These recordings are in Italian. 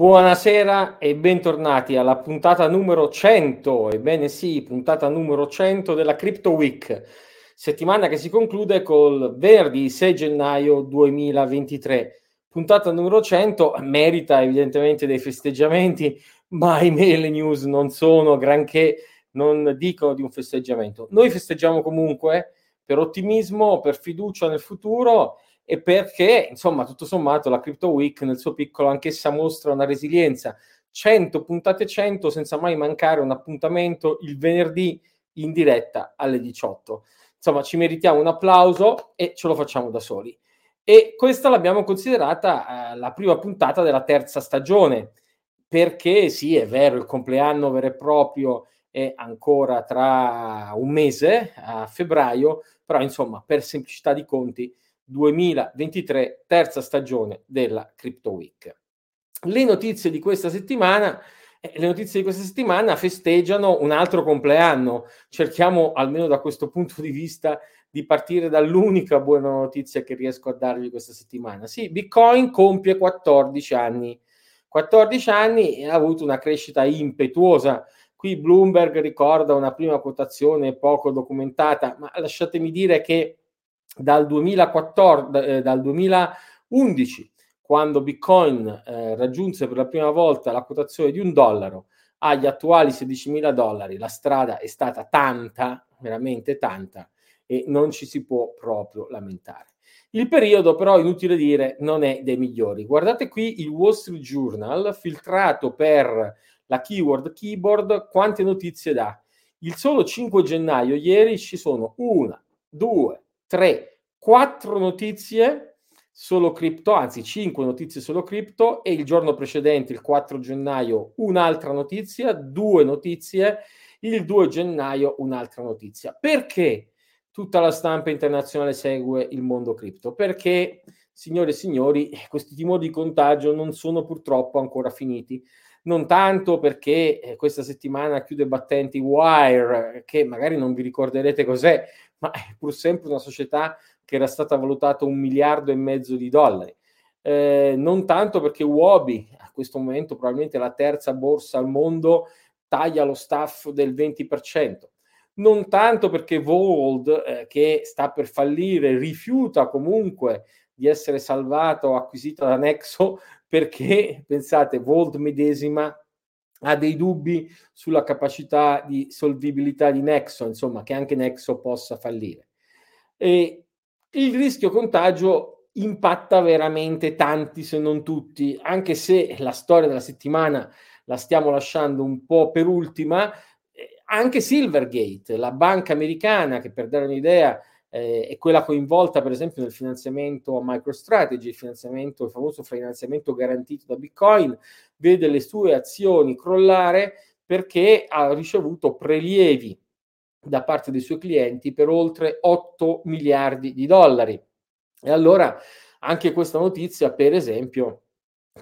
Buonasera e bentornati alla puntata numero 100, ebbene sì, puntata numero 100 della Crypto Week, settimana che si conclude col venerdì 6 gennaio 2023. Puntata numero 100 merita evidentemente dei festeggiamenti, ma ahimè le news non sono granché, non dicono di un festeggiamento. Noi festeggiamo comunque per ottimismo, per fiducia nel futuro e perché, insomma, tutto sommato la Crypto Week nel suo piccolo anch'essa mostra una resilienza. 100 puntate 100 senza mai mancare un appuntamento il venerdì in diretta alle 18. Insomma, ci meritiamo un applauso e ce lo facciamo da soli. E questa l'abbiamo considerata eh, la prima puntata della terza stagione, perché sì, è vero, il compleanno vero e proprio è ancora tra un mese, a febbraio, però insomma, per semplicità di conti, 2023, terza stagione della Crypto Week. Le notizie di questa settimana, eh, le notizie di questa settimana festeggiano un altro compleanno. Cerchiamo almeno da questo punto di vista di partire dall'unica buona notizia che riesco a darvi questa settimana. Sì, Bitcoin compie 14 anni. 14 anni e ha avuto una crescita impetuosa. Qui Bloomberg ricorda una prima quotazione poco documentata, ma lasciatemi dire che dal, 2014, eh, dal 2011, quando Bitcoin eh, raggiunse per la prima volta la quotazione di un dollaro agli attuali 16.000 dollari, la strada è stata tanta, veramente tanta, e non ci si può proprio lamentare. Il periodo, però, inutile dire, non è dei migliori. Guardate qui il Wall Street Journal, filtrato per la keyword keyboard, quante notizie dà. Il solo 5 gennaio, ieri, ci sono una, due, tre, quattro notizie solo cripto, anzi cinque notizie solo cripto e il giorno precedente, il 4 gennaio, un'altra notizia, due notizie, il 2 gennaio un'altra notizia. Perché tutta la stampa internazionale segue il mondo cripto? Perché, signore e signori, questi timori di contagio non sono purtroppo ancora finiti non tanto perché eh, questa settimana chiude battenti Wire, che magari non vi ricorderete cos'è, ma è pur sempre una società che era stata valutata un miliardo e mezzo di dollari. Eh, non tanto perché Uobi, a questo momento probabilmente la terza borsa al mondo, taglia lo staff del 20%. Non tanto perché Vold, eh, che sta per fallire, rifiuta comunque di essere salvato o acquisito da Nexo, perché pensate, Vold medesima ha dei dubbi sulla capacità di solvibilità di Nexo, insomma, che anche Nexo possa fallire. E il rischio contagio impatta veramente tanti, se non tutti, anche se la storia della settimana la stiamo lasciando un po' per ultima, eh, anche Silvergate, la banca americana, che per dare un'idea eh, è quella coinvolta per esempio nel finanziamento a MicroStrategy, il finanziamento, il famoso finanziamento garantito da Bitcoin, vede le sue azioni crollare perché ha ricevuto prelievi da parte dei suoi clienti per oltre 8 miliardi di dollari. E allora anche questa notizia, per esempio,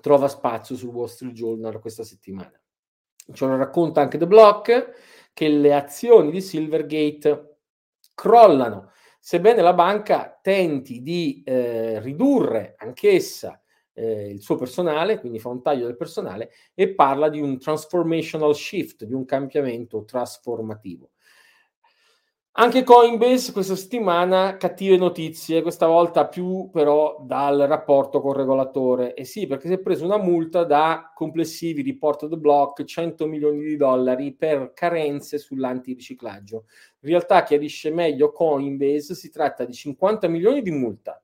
trova spazio sul Wall Street Journal questa settimana. Ce lo racconta anche The Block che le azioni di Silvergate crollano sebbene la banca tenti di eh, ridurre anch'essa eh, il suo personale, quindi fa un taglio del personale e parla di un transformational shift, di un cambiamento trasformativo. Anche Coinbase questa settimana cattive notizie, questa volta più però dal rapporto col regolatore. E sì, perché si è preso una multa da complessivi report the block 100 milioni di dollari per carenze sull'antiriciclaggio. In realtà chiarisce meglio Coinbase, si tratta di 50 milioni di multa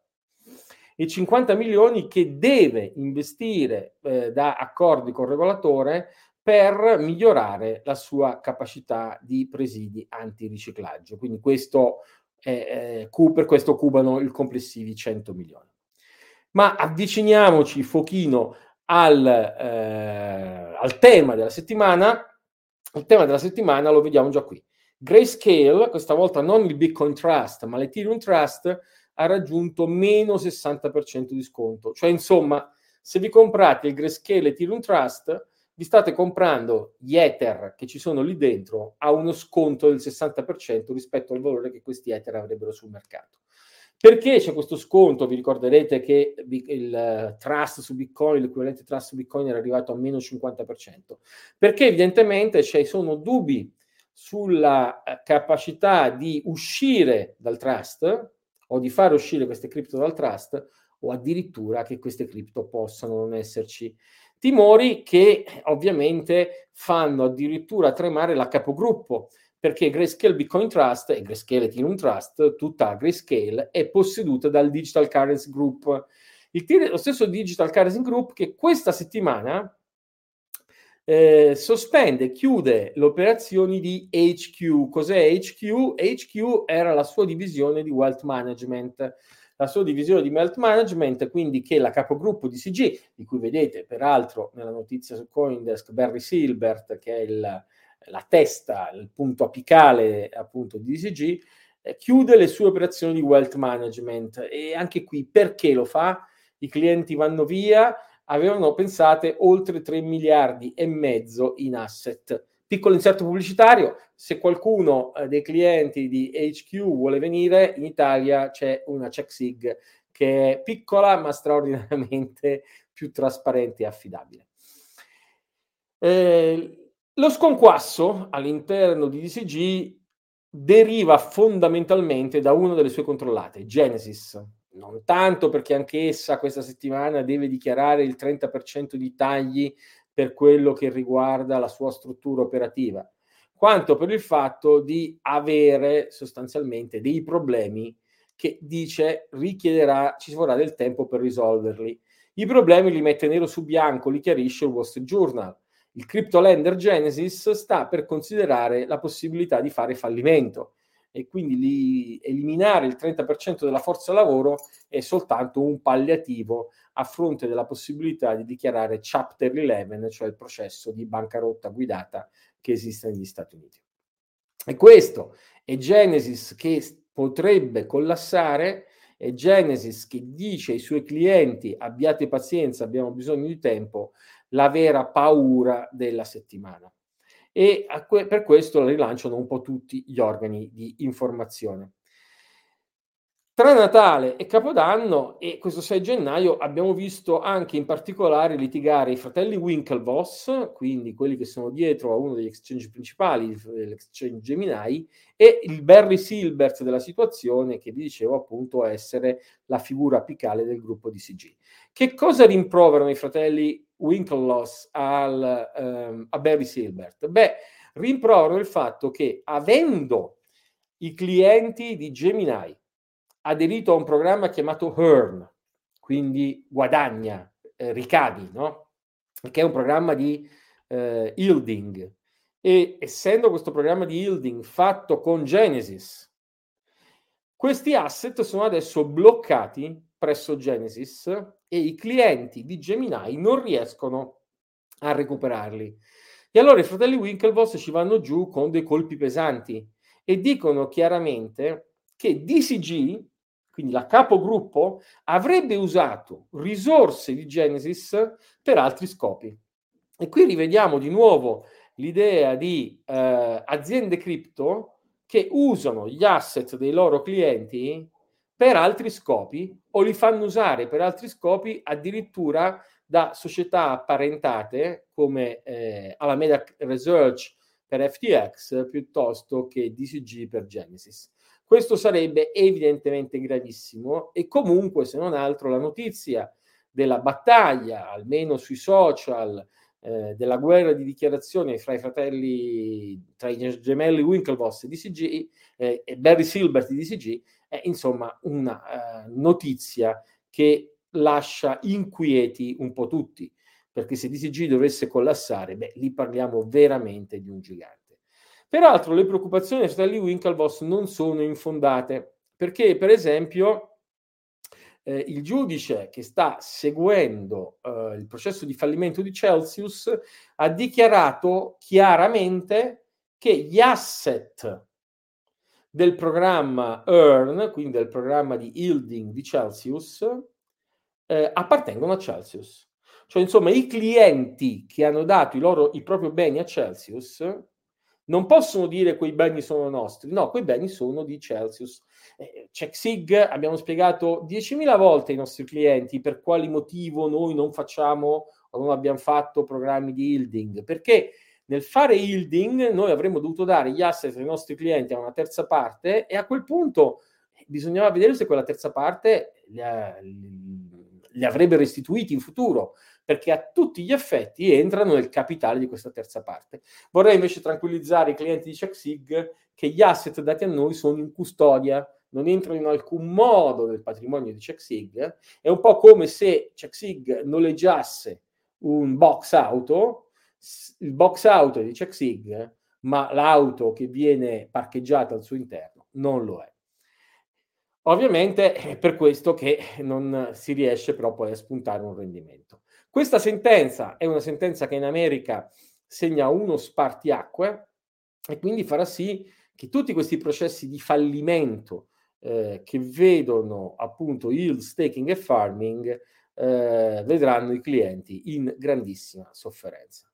e 50 milioni che deve investire eh, da accordi col regolatore per migliorare la sua capacità di presidi antiriciclaggio. Quindi questo è, eh, per questo cubano il complessivi 100 milioni. Ma avviciniamoci pochino al, eh, al tema della settimana. Il tema della settimana lo vediamo già qui. Grayscale, questa volta non il Bitcoin Trust, ma l'Ethereum Trust, ha raggiunto meno 60% di sconto. Cioè, insomma, se vi comprate il Grayscale Ethereum Trust, vi state comprando gli Ether che ci sono lì dentro a uno sconto del 60% rispetto al valore che questi Ether avrebbero sul mercato. Perché c'è questo sconto? Vi ricorderete che il trust su Bitcoin, l'equivalente trust su Bitcoin era arrivato a meno 50%. Perché evidentemente ci sono dubbi sulla eh, capacità di uscire dal trust o di fare uscire queste cripto dal trust o addirittura che queste cripto possano non esserci. Timori che ovviamente fanno addirittura tremare la capogruppo perché Grayscale Bitcoin Trust e Grayscale Ethereum Trust, tutta Grayscale, è posseduta dal Digital Currency Group. Il, lo stesso Digital Currency Group che questa settimana eh, sospende, chiude le operazioni di HQ. Cos'è HQ? HQ era la sua divisione di wealth management. La sua divisione di wealth management, quindi che la capogruppo di CG, di cui vedete peraltro nella notizia su Coindesk Barry Silbert, che è il, la testa, il punto apicale appunto di DCG, eh, chiude le sue operazioni di wealth management e anche qui perché lo fa? I clienti vanno via, avevano pensate oltre 3 miliardi e mezzo in asset. Piccolo inserto pubblicitario, se qualcuno eh, dei clienti di HQ vuole venire, in Italia c'è una CheckSig che è piccola ma straordinariamente più trasparente e affidabile. Eh, lo sconquasso all'interno di DCG deriva fondamentalmente da una delle sue controllate, Genesis. Non tanto perché anche essa questa settimana deve dichiarare il 30% di tagli per quello che riguarda la sua struttura operativa, quanto per il fatto di avere sostanzialmente dei problemi che dice richiederà, ci vorrà del tempo per risolverli. I problemi li mette nero su bianco, li chiarisce il Wall Street Journal il CryptoLender Genesis sta per considerare la possibilità di fare fallimento e quindi li, eliminare il 30% della forza lavoro è soltanto un palliativo a fronte della possibilità di dichiarare Chapter 11, cioè il processo di bancarotta guidata che esiste negli Stati Uniti. E questo è Genesis che potrebbe collassare, è Genesis che dice ai suoi clienti abbiate pazienza, abbiamo bisogno di tempo, la vera paura della settimana. E que- per questo la rilanciano un po' tutti gli organi di informazione. Tra Natale e Capodanno e questo 6 gennaio abbiamo visto anche in particolare litigare i fratelli Winklevoss, quindi quelli che sono dietro a uno degli exchange principali, l'exchange Gemini, e il Barry Silbert della situazione che vi dicevo appunto essere la figura apicale del gruppo di CG. Che cosa rimproverano i fratelli Winklevoss al, um, a Barry Silbert? Beh, rimproverano il fatto che avendo i clienti di Gemini aderito a un programma chiamato Earn, quindi guadagna, eh, ricavi, no? che è un programma di eh, yielding. E essendo questo programma di yielding fatto con Genesis, questi asset sono adesso bloccati presso Genesis e i clienti di Gemini non riescono a recuperarli. E allora i fratelli Winklevoss ci vanno giù con dei colpi pesanti e dicono chiaramente che DCG quindi la capogruppo, avrebbe usato risorse di Genesis per altri scopi. E qui rivediamo di nuovo l'idea di eh, aziende cripto che usano gli asset dei loro clienti per altri scopi o li fanno usare per altri scopi addirittura da società apparentate come eh, Alameda Research per FTX piuttosto che DCG per Genesis. Questo sarebbe evidentemente gravissimo e comunque, se non altro, la notizia della battaglia, almeno sui social, eh, della guerra di dichiarazione fra i fratelli, tra i gemelli Winklevoss di DCG eh, e Barry Silbert di DCG, è insomma una uh, notizia che lascia inquieti un po' tutti, perché se DCG dovesse collassare, beh, lì parliamo veramente di un gigante. Peraltro le preoccupazioni dei fratelli Winklevoss non sono infondate, perché per esempio eh, il giudice che sta seguendo eh, il processo di fallimento di Celsius ha dichiarato chiaramente che gli asset del programma EARN, quindi del programma di yielding di Celsius, eh, appartengono a Celsius. Cioè, insomma, i clienti che hanno dato i, loro, i propri beni a Celsius non possono dire quei beni sono nostri, no, quei beni sono di Celsius. Eh, CheckSig abbiamo spiegato 10.000 volte ai nostri clienti per quali motivo noi non facciamo o non abbiamo fatto programmi di yielding, perché nel fare yielding noi avremmo dovuto dare gli asset ai nostri clienti a una terza parte e a quel punto bisognava vedere se quella terza parte li, li avrebbe restituiti in futuro perché a tutti gli effetti entrano nel capitale di questa terza parte. Vorrei invece tranquillizzare i clienti di CheckSig che gli asset dati a noi sono in custodia, non entrano in alcun modo nel patrimonio di CheckSig. È un po' come se CheckSig noleggiasse un box auto, il box auto di CheckSig, ma l'auto che viene parcheggiata al suo interno non lo è. Ovviamente è per questo che non si riesce però poi a spuntare un rendimento. Questa sentenza è una sentenza che in America segna uno spartiacque e quindi farà sì che tutti questi processi di fallimento eh, che vedono appunto yield, staking e farming eh, vedranno i clienti in grandissima sofferenza.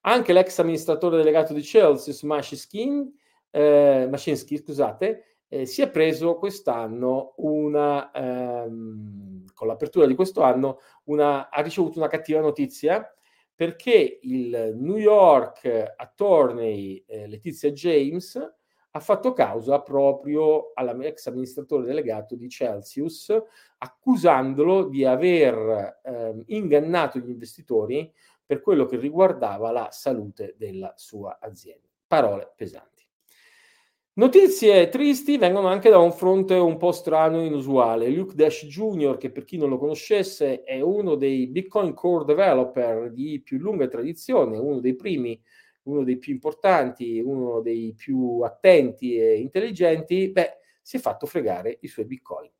Anche l'ex amministratore delegato di Celsius, Mashinsky, eh, scusate, eh, si è preso quest'anno una, ehm, con l'apertura di questo anno, una, ha ricevuto una cattiva notizia perché il New York Attorney eh, Letizia James ha fatto causa proprio all'ex amministratore delegato di Celsius, accusandolo di aver eh, ingannato gli investitori per quello che riguardava la salute della sua azienda. Parole pesanti. Notizie tristi vengono anche da un fronte un po' strano e inusuale. Luke Dash Jr., che per chi non lo conoscesse è uno dei Bitcoin Core Developer di più lunga tradizione, uno dei primi, uno dei più importanti, uno dei più attenti e intelligenti, beh, si è fatto fregare i suoi Bitcoin.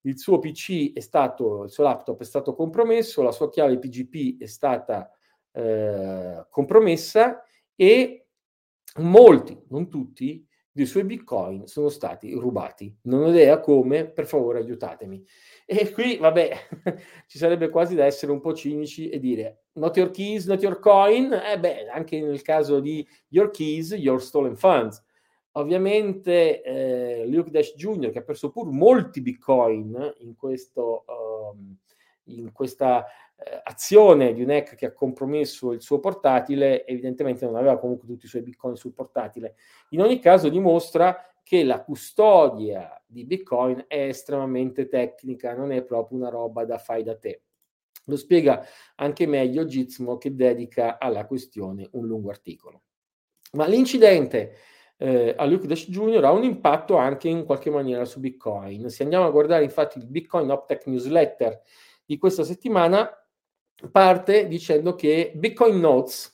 Il suo PC è stato, il suo laptop è stato compromesso, la sua chiave PGP è stata eh, compromessa e molti, non tutti, dei suoi bitcoin sono stati rubati. Non ho idea come, per favore aiutatemi. E qui, vabbè, ci sarebbe quasi da essere un po' cinici e dire not your keys, not your coin. Eh beh, anche nel caso di your keys, your stolen funds. Ovviamente eh, Luke Dash Jr., che ha perso pur molti bitcoin in, questo, um, in questa eh, azione di un hack che ha compromesso il suo portatile, evidentemente non aveva comunque tutti i suoi bitcoin sul portatile. In ogni caso dimostra che la custodia di bitcoin è estremamente tecnica, non è proprio una roba da fai da te. Lo spiega anche meglio Gizmo che dedica alla questione un lungo articolo. Ma l'incidente eh, a Luke Dash Jr. ha un impatto anche in qualche maniera su Bitcoin. Se andiamo a guardare infatti il Bitcoin Optech Newsletter di questa settimana, parte dicendo che Bitcoin Notes,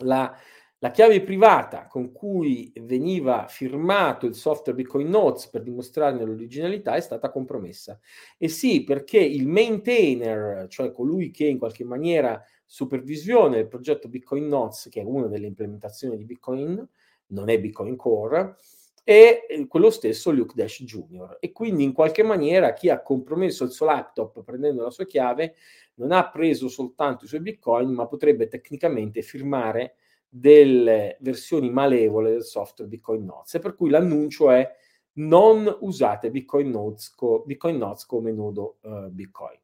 la, la chiave privata con cui veniva firmato il software Bitcoin Notes per dimostrarne l'originalità è stata compromessa. E sì, perché il maintainer, cioè colui che in qualche maniera supervisiona il progetto Bitcoin Notes, che è una delle implementazioni di Bitcoin, non è Bitcoin Core, e eh, quello stesso Luke Dash Jr. E quindi in qualche maniera chi ha compromesso il suo laptop prendendo la sua chiave non ha preso soltanto i suoi bitcoin, ma potrebbe tecnicamente firmare delle versioni malevole del software Bitcoin Notes. Per cui l'annuncio è non usate Bitcoin Notes, co- Bitcoin Notes come nodo uh, Bitcoin.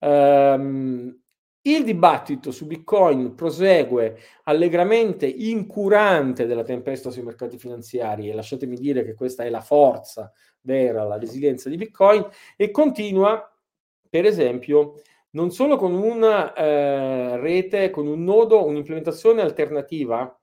Um, il dibattito su Bitcoin prosegue allegramente incurante della tempesta sui mercati finanziari e lasciatemi dire che questa è la forza vera, la resilienza di Bitcoin e continua per esempio non solo con una eh, rete, con un nodo, un'implementazione alternativa,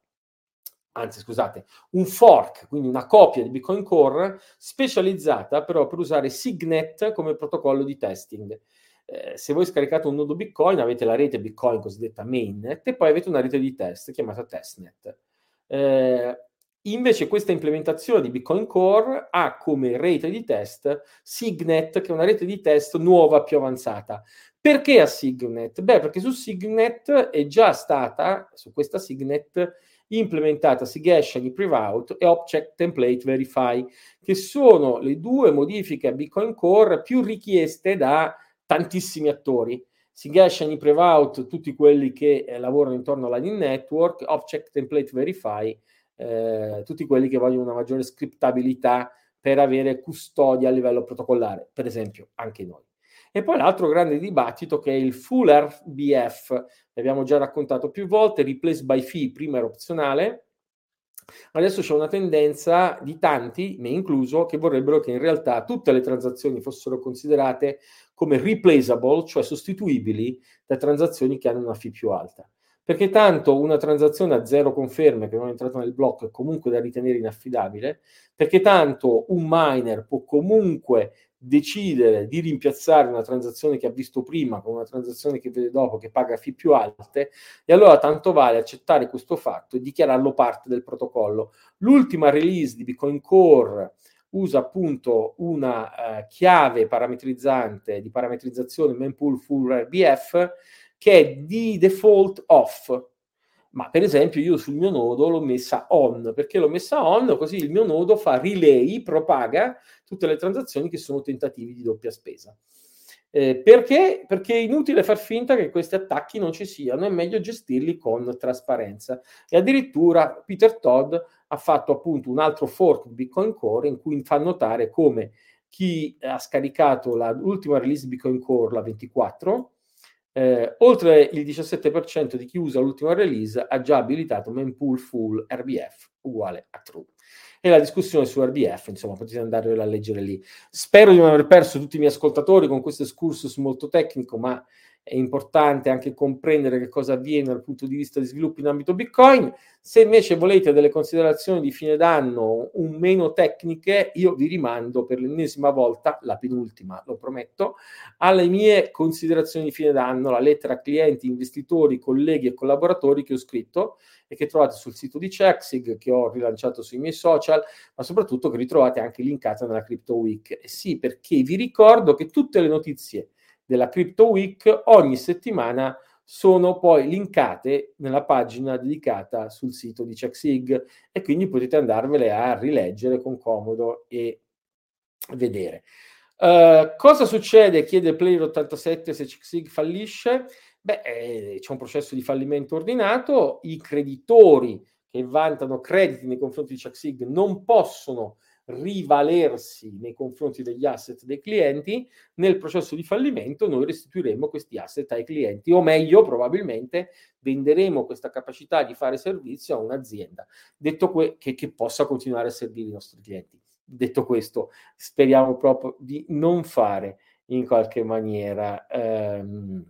anzi scusate, un fork, quindi una copia di Bitcoin Core specializzata però per usare Signet come protocollo di testing. Eh, se voi scaricate un nodo Bitcoin avete la rete Bitcoin cosiddetta mainnet e poi avete una rete di test chiamata testnet. Eh, invece questa implementazione di Bitcoin Core ha come rete di test Signet, che è una rete di test nuova, più avanzata. Perché a Signet? Beh, perché su Signet è già stata, su questa Signet, implementata SIGHASH Private e Object Template Verify, che sono le due modifiche a Bitcoin Core più richieste da tantissimi attori. SIGHASH and Private, tutti quelli che eh, lavorano intorno alla Network, Object Template Verify, eh, tutti quelli che vogliono una maggiore scriptabilità per avere custodia a livello protocollare, per esempio anche noi. E poi l'altro grande dibattito che è il full RBF, l'abbiamo già raccontato più volte, replace by fee, prima era opzionale, Adesso c'è una tendenza di tanti, me incluso, che vorrebbero che in realtà tutte le transazioni fossero considerate come replaceable, cioè sostituibili da transazioni che hanno una fee più alta. Perché tanto una transazione a zero conferme che non è entrata nel blocco è comunque da ritenere inaffidabile, perché tanto un miner può comunque decidere di rimpiazzare una transazione che ha visto prima con una transazione che vede dopo che paga fee più alte e allora tanto vale accettare questo fatto e dichiararlo parte del protocollo. L'ultima release di Bitcoin Core usa appunto una uh, chiave parametrizzante di parametrizzazione mempool full RBF che è di default off ma per esempio io sul mio nodo l'ho messa on, perché l'ho messa on così il mio nodo fa relay, propaga tutte le transazioni che sono tentativi di doppia spesa. Eh, perché? Perché è inutile far finta che questi attacchi non ci siano, è meglio gestirli con trasparenza. E addirittura Peter Todd ha fatto appunto un altro fork di Bitcoin Core in cui fa notare come chi ha scaricato l'ultima release di Bitcoin Core, la 24, eh, oltre il 17% di chi usa l'ultima release ha già abilitato mempool full RBF uguale a true. E la discussione su RBF, insomma, potete andare a leggere lì. Spero di non aver perso tutti i miei ascoltatori con questo excursus molto tecnico, ma è importante anche comprendere che cosa avviene dal punto di vista di sviluppo in ambito Bitcoin. Se invece volete delle considerazioni di fine d'anno un meno tecniche, io vi rimando per l'ennesima volta, la penultima, lo prometto, alle mie considerazioni di fine d'anno, la lettera clienti, investitori, colleghi e collaboratori che ho scritto e che trovate sul sito di Checksig, che ho rilanciato sui miei social, ma soprattutto che ritrovate anche linkata nella Crypto Week. Sì, perché vi ricordo che tutte le notizie della Crypto Week ogni settimana sono poi linkate nella pagina dedicata sul sito di CheckSig e quindi potete andarvele a rileggere con comodo e vedere. Uh, cosa succede? Chiede Player87 se CheckSig fallisce. Beh, eh, c'è un processo di fallimento ordinato, i creditori che vantano crediti nei confronti di CheckSig non possono rivalersi nei confronti degli asset dei clienti, nel processo di fallimento noi restituiremo questi asset ai clienti o meglio probabilmente venderemo questa capacità di fare servizio a un'azienda detto que- che, che possa continuare a servire i nostri clienti. Detto questo, speriamo proprio di non fare in qualche maniera ehm,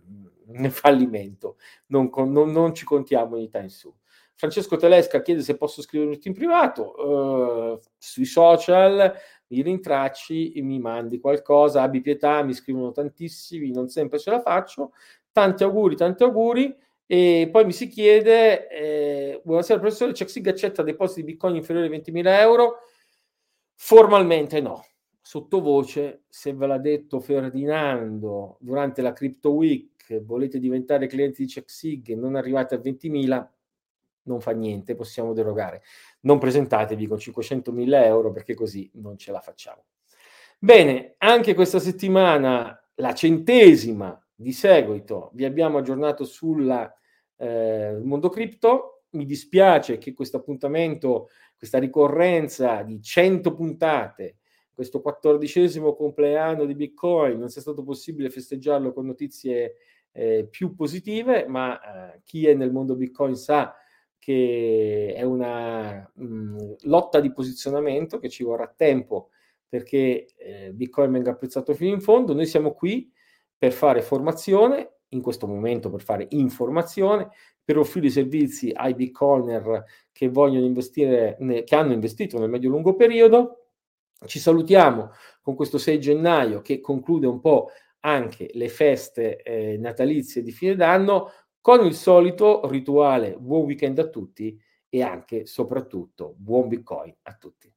fallimento, non, non, non ci contiamo in su. Francesco Telesca chiede se posso scriverti in privato, uh, sui social mi rintracci, mi mandi qualcosa, abbi pietà, mi scrivono tantissimi, non sempre ce la faccio. Tanti auguri, tanti auguri. E poi mi si chiede, eh, buonasera professore, CheckSig accetta depositi di bitcoin inferiori ai 20.000 euro? Formalmente no. Sottovoce, se ve l'ha detto Ferdinando durante la Crypto Week, volete diventare clienti di CheckSig e non arrivate a 20.000, non fa niente, possiamo derogare. Non presentatevi con 500.000 euro perché così non ce la facciamo. Bene, anche questa settimana la centesima di seguito vi abbiamo aggiornato sul eh, mondo cripto. Mi dispiace che questo appuntamento, questa ricorrenza di 100 puntate, questo quattordicesimo compleanno di Bitcoin non sia stato possibile festeggiarlo con notizie eh, più positive, ma eh, chi è nel mondo Bitcoin sa che è una mh, mm, lotta di posizionamento che ci vorrà tempo perché eh, Bitcoin venga apprezzato fino in fondo. Noi siamo qui per fare formazione, in questo momento per fare informazione, per offrire servizi ai Bitcoiner che vogliono investire, ne, che hanno investito nel medio-lungo periodo. Ci salutiamo con questo 6 gennaio che conclude un po' anche le feste eh, natalizie di fine d'anno con il solito rituale buon weekend a tutti e anche soprattutto buon Bitcoin a tutti.